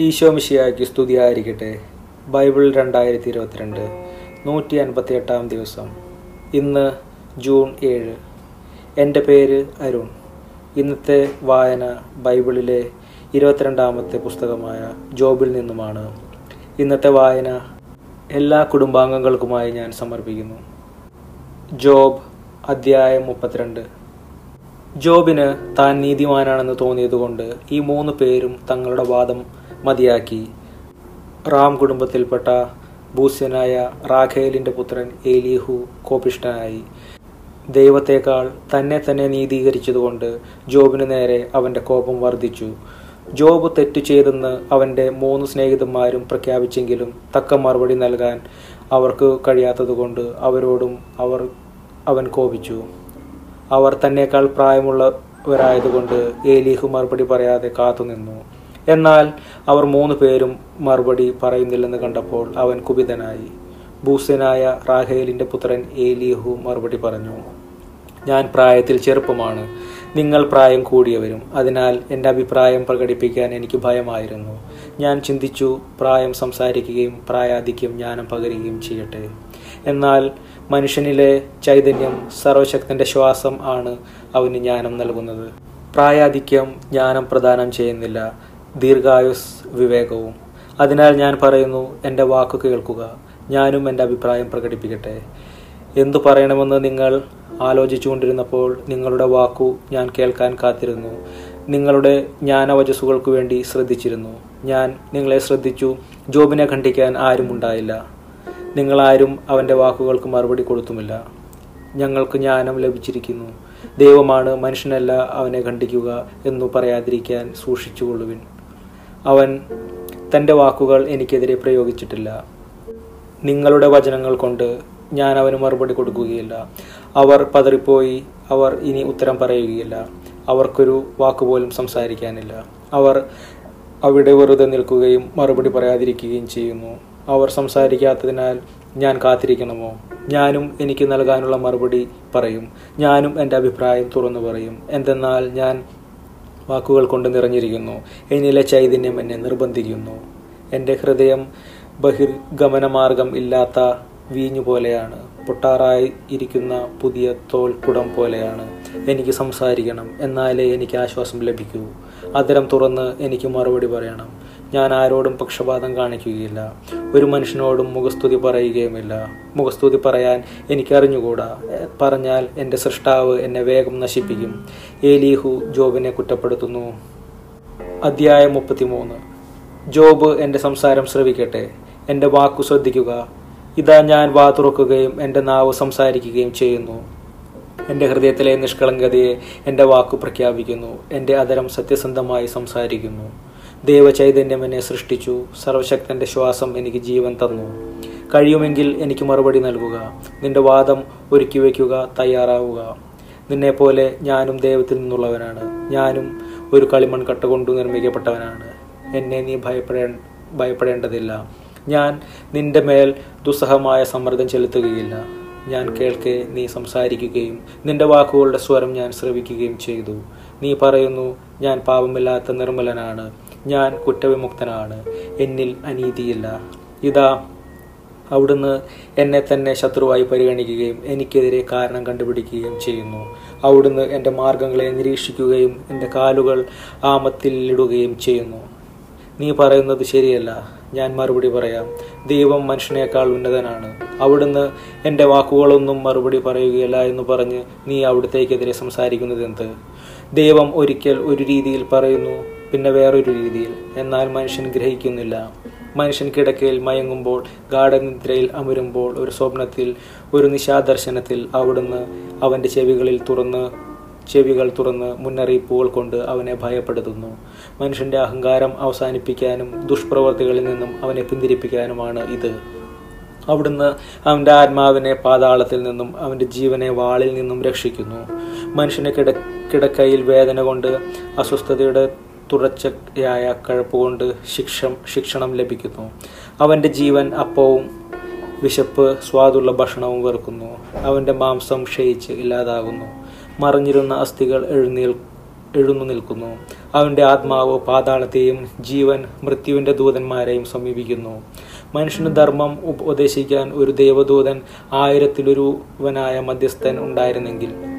ഈശോ മിശിയാക്കി സ്തുതിയായിരിക്കട്ടെ. ബൈബിൾ രണ്ടായിരത്തി ഇരുപത്തിരണ്ട് നൂറ്റി അൻപത്തി എട്ടാം ദിവസം. ഇന്ന് ജൂൺ ഏഴ്. എന്റെ പേര് അരുൺ. ഇന്നത്തെ വായന ബൈബിളിലെ ഇരുപത്തിരണ്ടാമത്തെ പുസ്തകമായ ജോബിൽ നിന്നുമാണ്. ഇന്നത്തെ വായന എല്ലാ കുടുംബാംഗങ്ങൾക്കുമായി ഞാൻ സമർപ്പിക്കുന്നു. ജോബ് അധ്യായം മുപ്പത്തിരണ്ട്. ജോബിന് താൻ നീതിമാനാണെന്ന് തോന്നിയതുകൊണ്ട് ഈ മൂന്ന് പേരും തങ്ങളുടെ വാദം മതിയാക്കി. റാം കുടുംബത്തിൽപ്പെട്ട ഭൂസ്യനായ റാഖേലിന്റെ പുത്രൻ ഏലീഹു കോപിഷ്ഠനായി. ദൈവത്തേക്കാൾ തന്നെ തന്നെ നീതീകരിച്ചതുകൊണ്ട് ജോബിന് നേരെ അവന്റെ കോപം വർദ്ധിച്ചു. ജോബ് തെറ്റു ചെയ്തെന്ന് അവന്റെ മൂന്ന് സ്നേഹിതന്മാരും പ്രഖ്യാപിച്ചെങ്കിലും തക്ക മറുപടി നൽകാൻ അവർക്ക് കഴിയാത്തതുകൊണ്ട് അവരോടും അവർ അവൻ കോപിച്ചു. അവർ തന്നെക്കാൾ പ്രായമുള്ളവരായതുകൊണ്ട് ഏലീഹു മറുപടി പറയാതെ കാത്തുനിന്നു. എന്നാൽ അവർ മൂന്ന് പേരും മറുപടി പറയുന്നില്ലെന്ന് കണ്ടപ്പോൾ അവൻ കുപിതനായി. ഭൂസനായ റാഹേലിന്റെ പുത്രൻ ഏലിയഹു മറുപടി പറഞ്ഞു ഞാൻ പ്രായത്തിൽ ചെറുപ്പമാണ്. നിങ്ങൾ പ്രായം കൂടിയവരും. അതിനാൽ എന്റെ അഭിപ്രായം പ്രകടിപ്പിക്കാൻ എനിക്ക് ഭയമായിരുന്നു. ഞാൻ ചിന്തിച്ചു പ്രായം സംസാരിക്കുകയും പ്രായാധിക്യം ജ്ഞാനം പകരുകയും ചെയ്യട്ടെ. എന്നാൽ മനുഷ്യനിലെ ചൈതന്യം സർവശക്തന്റെ ശ്വാസം ആണ് അവന് ജ്ഞാനം നൽകുന്നത്. പ്രായാധിക്യം ജ്ഞാനം പ്രദാനം ചെയ്യുന്നില്ല. ദീർഘായുസ് വിവേകവും അതിനാൽ ഞാൻ പറയുന്നു എന്റെ വാക്കു കേൾക്കുക. ഞാനും എന്റെ അഭിപ്രായം പ്രകടിപ്പിക്കട്ടെ. എന്തു പറയണമെന്ന് നിങ്ങൾ ആലോചിച്ചുകൊണ്ടിരുന്നപ്പോൾ നിങ്ങളുടെ വാക്കു ഞാൻ കേൾക്കാൻ കാത്തിരുന്നു. നിങ്ങളുടെ ജ്ഞാനവചസ്സുകൾക്കു വേണ്ടി ശ്രദ്ധിച്ചിരുന്നു. ഞാൻ നിങ്ങളെ ശ്രദ്ധിച്ചു. ജോബിനെ ഖണ്ഡിക്കാൻ ആരും ഉണ്ടായില്ല. നിങ്ങളാരും അവന്റെ വാക്കുകൾക്ക് മറുപടി കൊടുത്തുമില്ല. ഞങ്ങൾക്ക് ജ്ഞാനം ലഭിച്ചിരിക്കുന്നു. ദൈവമാണ് മനുഷ്യനല്ല അവനെ ഖണ്ഡിക്കുക എന്നു പറയാതിരിക്കാൻ സൂക്ഷിച്ചുകൊള്ളുവിൻ. അവൻ തന്റെ വാക്കുകൾ എനിക്കെതിരെ പ്രയോഗിച്ചിട്ടില്ല. നിങ്ങളുടെ വചനങ്ങൾ കൊണ്ട് ഞാൻ അവന് മറുപടി കൊടുക്കുകയില്ല. അവർ പതറിപ്പോയി അവർ ഇനി ഉത്തരം പറയുകയില്ല. അവർക്കൊരു വാക്കുപോലും സംസാരിക്കാനില്ല. അവർ അവിടെ വെറുതെ നിൽക്കുകയും മറുപടി പറയാതിരിക്കുകയും ചെയ്യുന്നു. അവർ സംസാരിക്കാത്തതിനാൽ ഞാൻ കാത്തിരിക്കണമോ? ഞാനും എനിക്ക് നൽകാനുള്ള മറുപടി പറയും. ഞാനും എന്റെ അഭിപ്രായം തുറന്നു പറയും. എന്തെന്നാൽ ഞാൻ വാക്കുകൾ കൊണ്ട് നിറഞ്ഞിരിക്കുന്നു. എന്നിലെ ചൈതന്യം എന്നെ നിർബന്ധിക്കുന്നു. എന്റെ ഹൃദയം ബഹിർഗമനമാർഗം ഇല്ലാത്ത വീഞ്ഞു പോലെയാണ്. പൊട്ടാറായി ഇരിക്കുന്ന പുതിയ തോൽക്കുടം പോലെയാണ്. എനിക്ക് സംസാരിക്കണം. എന്നാലേ എനിക്ക് ആശ്വാസം ലഭിക്കൂ. അതരം തുറന്ന് എനിക്ക് മറുപടി പറയണം. ഞാൻ ആരോടും പക്ഷപാതം കാണിക്കുകയില്ല. ഒരു മനുഷ്യനോടും മുഖസ്തുതി പറയുകയുമില്ല. മുഖസ്തുതി പറയാൻ എനിക്കറിഞ്ഞുകൂടാ. പറഞ്ഞാൽ എന്റെ സൃഷ്ടാവ് എന്നെ വേഗം നശിപ്പിക്കും. ഏലീഹു ജോബിനെ കുറ്റപ്പെടുത്തുന്നു. അധ്യായം മുപ്പത്തിമൂന്ന്. ജോബ് എന്റെ സംസാരം ശ്രവിക്കട്ടെ. എന്റെ വാക്കു ശ്രദ്ധിക്കുക. ഇതാ ഞാൻ വാ തുറക്കുകയും എന്റെ നാവ് സംസാരിക്കുകയും ചെയ്യുന്നു. എന്റെ ഹൃദയത്തിലെ നിഷ്കളങ്കതയെ എന്റെ വാക്കു പ്രഖ്യാപിക്കുന്നു. എന്റെ അതരം സത്യസന്ധമായി സംസാരിക്കുന്നു. ദൈവചൈതന്യം എന്നെ സൃഷ്ടിച്ചു. സർവശക്തന്റെ ശ്വാസം എനിക്ക് ജീവൻ തന്നു. കഴിയുമെങ്കിൽ എനിക്ക് മറുപടി നൽകുക. നിന്റെ വാദം ഒരുക്കി വയ്ക്കുക തയ്യാറാവുക. നിന്നെപ്പോലെ ഞാനും ദൈവത്തിൽ നിന്നുള്ളവനാണ്. ഞാനും ഒരു കളിമൺ കട്ട കൊണ്ട് നിർമ്മിക്കപ്പെട്ടവനാണ്. എന്നെ നീ ഭയപ്പെടേ ഭയപ്പെടേണ്ടതില്ല. ഞാൻ നിന്റെ മേൽ ദുസ്സഹമായ സമ്മർദ്ദം ചെലുത്തുകയില്ല. ഞാൻ കേൾക്കെ നീ സംസാരിക്കുകയും നിന്റെ വാക്കുകളുടെ സ്വരം ഞാൻ ശ്രവിക്കുകയും ചെയ്തു. നീ പറയുന്നു ഞാൻ പാപമില്ലാത്ത നിർമ്മലനാണ്. ഞാൻ കുറ്റവിമുക്തനാണ്. എന്നിൽ അനീതിയില്ല. ഇതാ അവിടുന്ന് എന്നെ തന്നെ ശത്രുവായി പരിഗണിക്കുകയും എനിക്കെതിരെ കാരണം കണ്ടുപിടിക്കുകയും ചെയ്യുന്നു. അവിടുന്ന് എന്റെ മാർഗങ്ങളെ നിരീക്ഷിക്കുകയും എന്റെ കാലുകൾ ആമത്തിലിടുകയും ചെയ്യുന്നു. നീ പറയുന്നത് ശരിയല്ല. ഞാൻ മറുപടി പറയാം. ദൈവം മനുഷ്യനേക്കാൾ ഉന്നതനാണ്. അവിടുന്ന് എന്റെ വാക്കുകളൊന്നും മറുപടി പറയുകയില്ല എന്ന് പറഞ്ഞ് നീ അവിടത്തേക്കെതിരെ സംസാരിക്കുന്നത് എന്ത് ദൈവം ഒരിക്കൽ ഒരു രീതിയിൽ പറയുന്നു പിന്നെ വേറൊരു രീതിയിൽ. എന്നാൽ മനുഷ്യൻ ഗ്രഹിക്കുന്നില്ല. മനുഷ്യൻ കിടക്കയിൽ മയങ്ങുമ്പോൾ ഗാഠനിദ്രയിൽ അമരുമ്പോൾ ഒരു സ്വപ്നത്തിൽ ഒരു നിശാദർശനത്തിൽ അവിടുന്ന് അവന്റെ ചെവികളിൽ തുറന്ന് ചെവികൾ തുറന്ന് മുന്നറിയിപ്പുകൾ കൊണ്ട് അവനെ ഭയപ്പെടുത്തുന്നു. മനുഷ്യന്റെ അഹങ്കാരം അവസാനിപ്പിക്കാനും ദുഷ്പ്രവർത്തികളിൽ നിന്നും അവനെ പിന്തിരിപ്പിക്കാനുമാണ് ഇത്. അവിടുന്ന് അവന്റെ ആത്മാവിനെ പാതാളത്തിൽ നിന്നും അവന്റെ ജീവനെ വാളിൽ നിന്നും രക്ഷിക്കുന്നു. മനുഷ്യനെ കിട കിടക്കയിൽ വേദന കൊണ്ട് അസ്വസ്ഥതയുടെ തുടർച്ചയായ കഴപ്പുകൊണ്ട് ശിക്ഷ ശിക്ഷണം ലഭിക്കുന്നു. അവന്റെ ജീവൻ അപ്പവും വിശപ്പ് സ്വാദുള്ള ഭക്ഷണവും വെറുക്കുന്നു. അവന്റെ മാംസം ക്ഷയിച്ച് ഇല്ലാതാകുന്നു. മറിഞ്ഞിരുന്ന അസ്ഥികൾ എഴുന്നേൽ എഴുന്നു നിൽക്കുന്നു. അവന്റെ ആത്മാവ് പാതാളത്തെയും ജീവൻ മൃത്യുവിന്റെ ദൂതന്മാരെയും സമീപിക്കുന്നു. മനുഷ്യന് ധർമ്മം ഉപദേശിക്കാൻ ഒരു ദേവദൂതൻ ആയിരത്തിലൊരുവനായ മധ്യസ്ഥൻ ഉണ്ടായിരുന്നെങ്കിൽ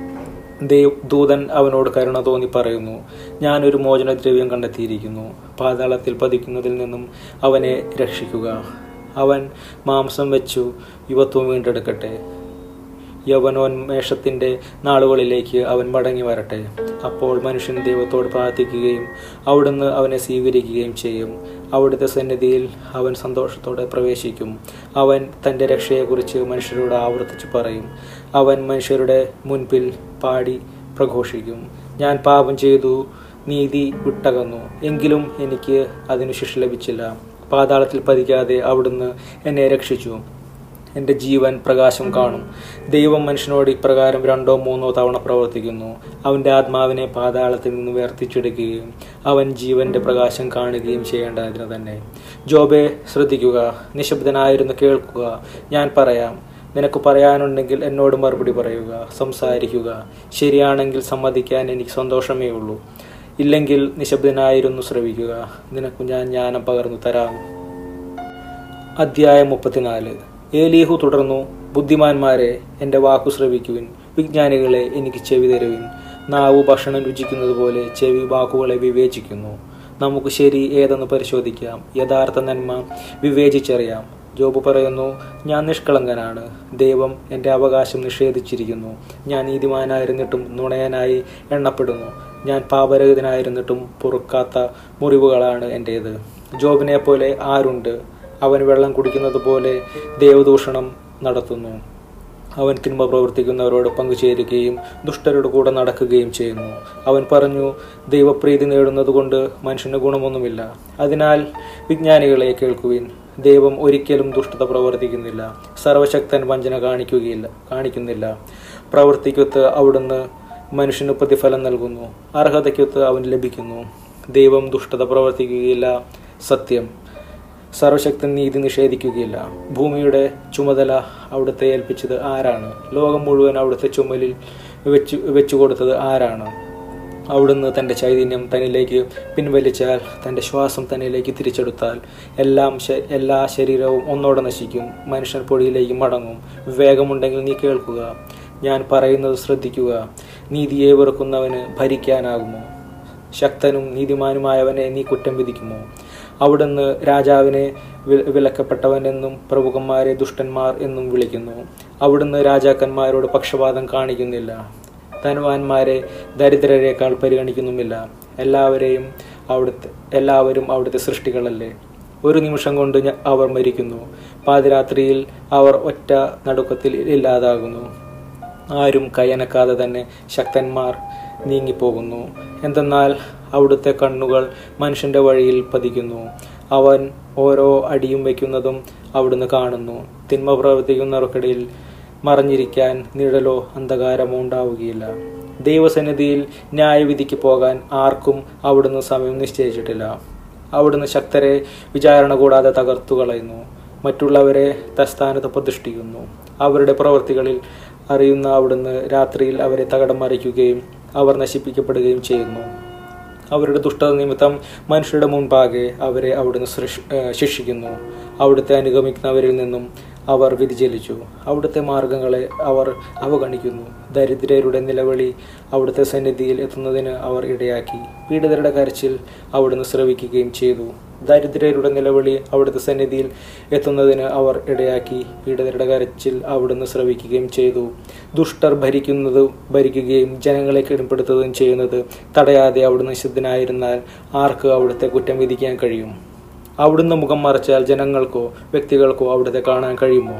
ദൂതൻ അവനോട് കരുണ തോന്നി പറയുന്നു ഞാനൊരു മോചനദ്രവ്യം കണ്ടെത്തിയിരിക്കുന്നു. പാതാളത്തിൽ പതിക്കുന്നതിൽ നിന്നും അവനെ രക്ഷിക്കുക. അവൻ മാംസം വെച്ചു യുവത്വം വീണ്ടെടുക്കട്ടെ. യവനോന്മേഷത്തിന്റെ നാളുകളിലേക്ക് അവൻ മടങ്ങി വരട്ടെ. അപ്പോൾ മനുഷ്യൻ ദൈവത്തോട് പ്രാർത്ഥിക്കുകയും അവിടുന്ന് അവനെ സ്വീകരിക്കുകയും ചെയ്യും. അവിടുത്തെ സന്നിധിയിൽ അവൻ സന്തോഷത്തോടെ പ്രവേശിക്കും. അവൻ തന്റെ രക്ഷയെക്കുറിച്ച് മനുഷ്യരോട് ആവർത്തിച്ച് പറയും. അവൻ മനുഷ്യരുടെ മുൻപിൽ പാടി പ്രഘോഷിക്കും. ഞാൻ പാപം ചെയ്തു നീതി വിട്ടകന്നു. എങ്കിലും എനിക്ക് അതിനു ശിക്ഷ ലഭിച്ചില്ല. പാതാളത്തിൽ പതിക്കാതെ അവിടുന്ന് എന്നെ രക്ഷിച്ചു. എന്റെ ജീവൻ പ്രകാശം കാണും. ദൈവം മനുഷ്യനോട് ഇപ്രകാരം രണ്ടോ മൂന്നോ തവണ പ്രവർത്തിക്കുന്നു. അവന്റെ ആത്മാവിനെ പാതാളത്തിൽ നിന്ന് വേർതിച്ചെടുക്കുകയും അവൻ ജീവന്റെ പ്രകാശം കാണുകയും ചെയ്യേണ്ടതിന് തന്നെ. ജോബെ ശ്രദ്ധിക്കുക. നിശബ്ദനായിരുന്നു കേൾക്കുക. ഞാൻ പറയാം നിനക്ക് പറയാനുണ്ടെങ്കിൽ എന്നോട് മറുപടി പറയുക സംസാരിക്കുക. ശരിയാണെങ്കിൽ സമ്മതിക്കാൻ എനിക്ക് സന്തോഷമേ ഉള്ളൂ. ഇല്ലെങ്കിൽ നിശബ്ദനായിരുന്നു ശ്രവിക്കുക. നിനക്ക് ഞാൻ ജ്ഞാനം പകർന്നു തരാം. അധ്യായം മുപ്പത്തിനാല്. ഏലീഹു തുടർന്നു ബുദ്ധിമാന്മാരെ എന്റെ വാക്കു ശ്രവിക്കുവിൻ. വിജ്ഞാനികളെ എനിക്ക് ചെവി തരുവിൻ. നാവ് ഭക്ഷണം രുചിക്കുന്നത് പോലെ ചെവി വാക്കുകളെ വിവേചിക്കുന്നു. നമുക്ക് ശരി ഏതെന്ന് പരിശോധിക്കാം. യഥാർത്ഥ നന്മ വിവേചിച്ചറിയാം. ജോബ് പറയുന്നു ഞാൻ നിഷ്കളങ്കനാണ്. ദൈവം എന്റെ അവകാശം നിഷേധിച്ചിരിക്കുന്നു. ഞാൻ നീതിമാനായിരുന്നിട്ടും നുണയനായി എണ്ണപ്പെടുന്നു. ഞാൻ പാപരഹിതനായിരുന്നിട്ടും പൊറുക്കാത്ത മുറിവുകളാണ് എന്റേത്. ജോബിനെ പോലെ ആരുണ്ട്? അവൻ വെള്ളം കുടിക്കുന്നത് പോലെ ദേവദൂഷണം നടത്തുന്നു. അവൻ തിന്മ പ്രവർത്തിക്കുന്നവരോട് പങ്കുചേരുകയും ദുഷ്ടരോട് കൂടെ നടക്കുകയും ചെയ്യുന്നു. അവൻ പറഞ്ഞു ദൈവപ്രീതി നേടുന്നത് കൊണ്ട് മനുഷ്യന് ഗുണമൊന്നുമില്ല. അതിനാൽ വിജ്ഞാനികളെ കേൾക്കുവിൻ. ദൈവം ഒരിക്കലും ദുഷ്ടത പ്രവർത്തിക്കുന്നില്ല. സർവശക്തൻ വഞ്ചന കാണിക്കുകയില്ല കാണിക്കുന്നില്ല. പ്രവർത്തിക്കൊത്ത് അവിടുന്ന് മനുഷ്യന് പ്രതിഫലം നൽകുന്നു. അർഹതയ്ക്കൊത്ത് അവൻ ലഭിക്കുന്നു. ദൈവം ദുഷ്ടത പ്രവർത്തിക്കുകയില്ല. സത്യം. സർവശക്തൻ നീതി നിഷേധിക്കുകയില്ല. ഭൂമിയുടെ ചുമതല അവിടുത്തെ ഏൽപ്പിച്ചത് ആരാണ്? ലോകം മുഴുവൻ അവിടുത്തെ ചുമലിൽ വെച്ചു വെച്ചു കൊടുത്തത് ആരാണ്? അവിടുന്ന് തന്റെ ചൈതന്യം തന്നിലേക്ക് പിൻവലിച്ചാൽ തന്റെ ശ്വാസം തന്നിലേക്ക് തിരിച്ചെടുത്താൽ എല്ലാം എല്ലാ ശരീരവും ഒന്നോടെ നശിക്കും. മനുഷ്യൻ പൊടിയിലേക്ക് മടങ്ങും. വേഗമുണ്ടെങ്കിൽ നീ കേൾക്കുക. ഞാൻ പറയുന്നത് ശ്രദ്ധിക്കുക. നീതിയെ വെറുക്കുന്നവന് ഭരിക്കാനാകുമോ? ശക്തനും നീതിമാനുമായവനെ നീ കുറ്റം വിധിക്കുമോ? അവിടുന്ന് രാജാവിനെ വിലക്കപ്പെട്ടവനെന്നും പ്രമുഖന്മാരെ ദുഷ്ടന്മാർ എന്നും വിളിക്കുന്നു. അവിടുന്ന് രാജാക്കന്മാരോട് പക്ഷപാതം കാണിക്കുന്നില്ല. ധനവാന്മാരെ ദരിദ്രരെക്കാൾ പരിഗണിക്കുന്നുമില്ല. എല്ലാവരെയും അവിടുത്തെ എല്ലാവരും അവിടുത്തെ സൃഷ്ടികളല്ലേ. ഒരു നിമിഷം കൊണ്ട് അവർ മരിക്കുന്നു. പാതിരാത്രിയിൽ അവർ ഒറ്റ നടുക്കത്തിൽ ഇല്ലാതാകുന്നു. ആരും കയ്യനക്കാതെ തന്നെ ശക്തന്മാർ നീങ്ങിപ്പോകുന്നു. എന്തെന്നാൽ അവിടുത്തെ കണ്ണുകൾ മനുഷ്യന്റെ വഴിയിൽ പതിക്കുന്നു. അവൻ ഓരോ അടിയും വയ്ക്കുന്നതും അവിടുന്ന് കാണുന്നു. തിന്മ പ്രവർത്തിക്കുന്നവർക്കിടയിൽ മറഞ്ഞിരിക്കാൻ നിഴലോ അന്ധകാരമോ ഉണ്ടാവുകയില്ല. ദൈവസന്നിധിയിൽ ന്യായവിധിക്ക് പോകാൻ ആർക്കും അവിടുന്ന് സമയം നിശ്ചയിച്ചിട്ടില്ല. അവിടുന്ന് ശക്തരെ വിചാരണ കൂടാതെ തകർത്തു കളയുന്നു. മറ്റുള്ളവരെ തസ്ഥാനത്ത് പ്രതിഷ്ഠിക്കുന്നു. അവരുടെ പ്രവൃത്തികളിൽ അറിയുന്ന അവിടുന്ന് രാത്രിയിൽ അവരെ തകടം മറിക്കുകയും അവർ നശിപ്പിക്കപ്പെടുകയും ചെയ്യുന്നു. അവരുടെ ദുഷ്ടത നിമിത്തം മനുഷ്യരുടെ മുൻപാകെ അവരെ അവിടുന്ന് ശിക്ഷിക്കുന്നു. അവിടുത്തെ അനുഗമിക്കുന്നവരിൽ നിന്നും അവർ വ്യതിചലിച്ചു. അവിടുത്തെ മാർഗങ്ങളെ അവർ അവഗണിക്കുന്നു. ദരിദ്രരുടെ നിലവിളി അവിടുത്തെ സന്നിധിയിൽ എത്തുന്നതിന് അവർ ഇടയാക്കി. പീഡിതരുടെ കരച്ചിൽ അവിടുന്ന് ശ്രവിക്കുകയും ചെയ്തു. ദരിദ്രരുടെ നിലവിളി അവിടുത്തെ സന്നിധിയിൽ എത്തുന്നതിന് അവർ ഇടയാക്കി. പീഡിതരുടെ കരച്ചിൽ അവിടുന്ന് ശ്രവിക്കുകയും ചെയ്തു. ദുഷ്ടർ ഭരിക്കുന്നത് ഭരിക്കുകയും ജനങ്ങളെ കീഴ്പ്പെടുത്തുകയും ചെയ്യുന്നത് തടയാതെ അവിടുന്ന് ശുദ്ധനായിരുന്നാൽ ആർക്ക് അവിടുത്തെ കുറ്റം വിധിക്കാൻ കഴിയും? അവിടുന്ന് മുഖം മറച്ചാൽ ജനങ്ങൾക്കോ വ്യക്തികൾക്കോ അവിടുത്തെ കാണാൻ കഴിയുമോ?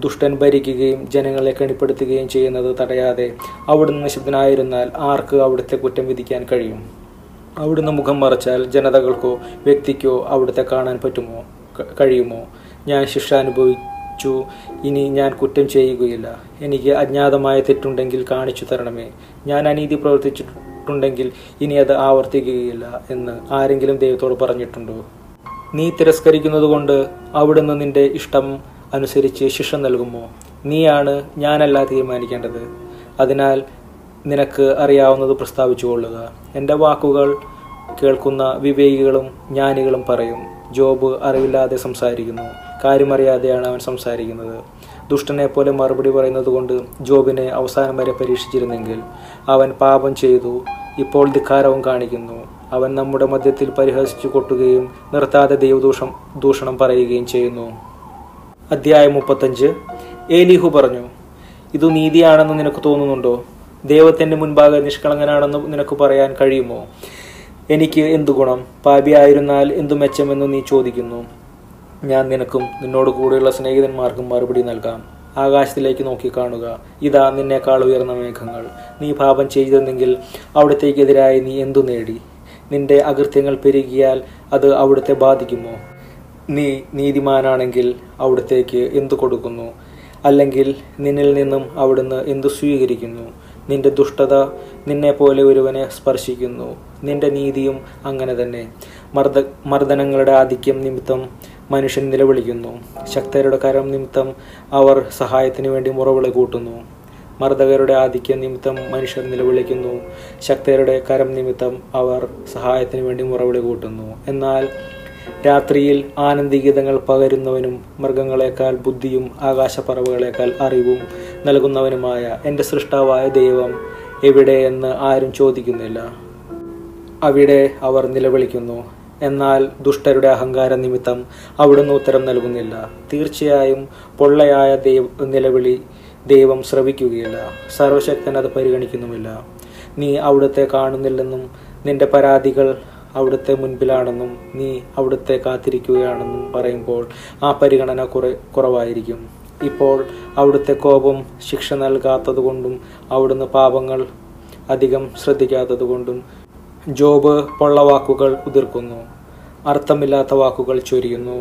ദുഷ്ടൻ ഭരിക്കുകയും ജനങ്ങളെ കണിപ്പെടുത്തുകയും ചെയ്യുന്നത് തടയാതെ അവിടുന്ന് നിശബ്ദനായിരുന്നാൽ ആർക്ക് അവിടുത്തെ കുറ്റം വിധിക്കാൻ കഴിയും? അവിടുന്ന് മുഖം മറച്ചാൽ ജനതകൾക്കോ വ്യക്തിക്കോ അവിടുത്തെ കാണാൻ പറ്റുമോ? കഴിയുമോ? ഞാൻ ശിക്ഷ അനുഭവിച്ചു. ഇനി ഞാൻ കുറ്റം ചെയ്യുകയില്ല. എനിക്ക് അജ്ഞാതമായ തെറ്റുണ്ടെങ്കിൽ കാണിച്ചു തരണമേ. ഞാൻ അനീതി പ്രവർത്തിച്ചിട്ടുണ്ടെങ്കിൽ ഇനി അത് ആവർത്തിക്കുകയില്ല എന്ന് ആരെങ്കിലും ദൈവത്തോട് പറഞ്ഞിട്ടുണ്ടോ? നീ തിരസ്കരിക്കുന്നത് കൊണ്ട് അവിടുന്ന് നിന്റെ ഇഷ്ടം അനുസരിച്ച് ശിക്ഷ നൽകുമോ? നീയാണ് ഞാനല്ല തീരുമാനിക്കേണ്ടത്. അതിനാൽ നിനക്ക് അറിയാവുന്നത് പ്രസ്താവിച്ചു കൊള്ളുക. എന്റെ വാക്കുകൾ കേൾക്കുന്ന വിവേകികളും ജ്ഞാനികളും പറയും. ജോബ് അറിവില്ലാതെ സംസാരിക്കുന്നു. കാര്യമറിയാതെയാണ് അവൻ സംസാരിക്കുന്നത്. ദുഷ്ടനെ പോലെ മറുപടി പറയുന്നത് കൊണ്ട് ജോബിനെ അവസാനം വരെ പരീക്ഷിച്ചിരുന്നെങ്കിൽ അവൻ പാപം ചെയ്തു. ഇപ്പോൾ ധിക്കാരവും കാണിക്കുന്നു. അവൻ നമ്മുടെ മധ്യത്തിൽ പരിഹസിച്ചു കൊട്ടുകയും നിർത്താതെ ദൈവദൂഷം ദൂഷണം പറയുകയും ചെയ്യുന്നു. അധ്യായം മുപ്പത്തഞ്ച്. ഏലിഹു പറഞ്ഞു ഇത് നീതിയാണെന്ന് നിനക്ക് തോന്നുന്നുണ്ടോ? ദൈവത്തിന്റെ മുൻപാകെ നിഷ്കളങ്കനാണെന്ന് നിനക്ക് പറയാൻ കഴിയുമോ? എനിക്ക് എന്തു ഗുണം? പാപി ആയിരുന്നാൽ എന്തു മെച്ചമെന്ന് നീ ചോദിക്കുന്നു. ഞാൻ നിനക്കും നിന്നോട് കൂടെയുള്ള സ്നേഹിതന്മാർക്കും മറുപടി നൽകാം. ആകാശത്തിലേക്ക് നോക്കി കാണുക. ഇതാ നിന്നേക്കാൾ ഉയർന്ന മേഘങ്ങൾ. നീ പാപം ചെയ്തെന്നെങ്കിൽ അവിടത്തേക്കെതിരായി നീ എന്തു നേടി? നിന്റെ അകൃത്യങ്ങൾ പെരുകിയാൽ അത് അവിടുത്തെ ബാധിക്കുമോ? നീ നീതിമാനാണെങ്കിൽ അവിടത്തേക്ക് എന്തു കൊടുക്കുന്നു? അല്ലെങ്കിൽ നിന്നിൽ നിന്നും അവിടുന്ന് എന്തു സ്വീകരിക്കുന്നു? നിന്റെ ദുഷ്ടത നിന്നെ പോലെ ഒരുവനെ സ്പർശിക്കുന്നു. നിന്റെ നീതിയും അങ്ങനെ തന്നെ. മർദ്ദ മർദ്ദനങ്ങളുടെ ആധിക്യം നിമിത്തം മനുഷ്യൻ നിലവിളിക്കുന്നു. ശക്തരുടെ കരം നിമിത്തം അവർ സഹായത്തിന് വേണ്ടി മുറവിളി കൂട്ടുന്നു. മർദ്ദകരുടെ ആധിക്യം നിമിത്തം മനുഷ്യർ നിലവിളിക്കുന്നു. ശക്തരുടെ കരം നിമിത്തം അവർ സഹായത്തിന് വേണ്ടി മുറവിളി കൂട്ടുന്നു. എന്നാൽ രാത്രിയിൽ ആനന്ദഗീതങ്ങൾ പകരുന്നവനും മൃഗങ്ങളെക്കാൾ ബുദ്ധിയും ആകാശപ്പറവുകളേക്കാൾ അറിവും നൽകുന്നവനുമായ എന്റെ സൃഷ്ടാവായ ദൈവം എവിടെയെന്ന് ആരും ചോദിക്കുന്നില്ല. അവിടെ അവർ നിലവിളിക്കുന്നു. എന്നാൽ ദുഷ്ടരുടെ അഹങ്കാര നിമിത്തം അവിടുന്ന് ഉത്തരം നൽകുന്നില്ല. തീർച്ചയായും പൊള്ളയായ ദൈവ നിലവിളി ദൈവം ശ്രവിക്കുകയില്ല. സർവശക്തൻ അത് പരിഗണിക്കുന്നുമില്ല. നീ അവിടുത്തെ കാണുന്നില്ലെന്നും നിന്റെ പരാതികൾ അവിടുത്തെ മുൻപിലാണെന്നും നീ അവിടുത്തെ കാത്തിരിക്കുകയാണെന്നും പറയുമ്പോൾ ആ പരിഗണന കുറെ കുറവായിരിക്കും. ഇപ്പോൾ അവിടുത്തെ കോപം ശിക്ഷ നൽകാത്തതുകൊണ്ടും അവിടുന്ന് പാപങ്ങൾ അധികം ശ്രദ്ധിക്കാത്തതുകൊണ്ടും ജോബ് പൊള്ള വാക്കുകൾ ഉതിർക്കുന്നു. അർത്ഥമില്ലാത്ത വാക്കുകൾ ചൊരിയുന്നു.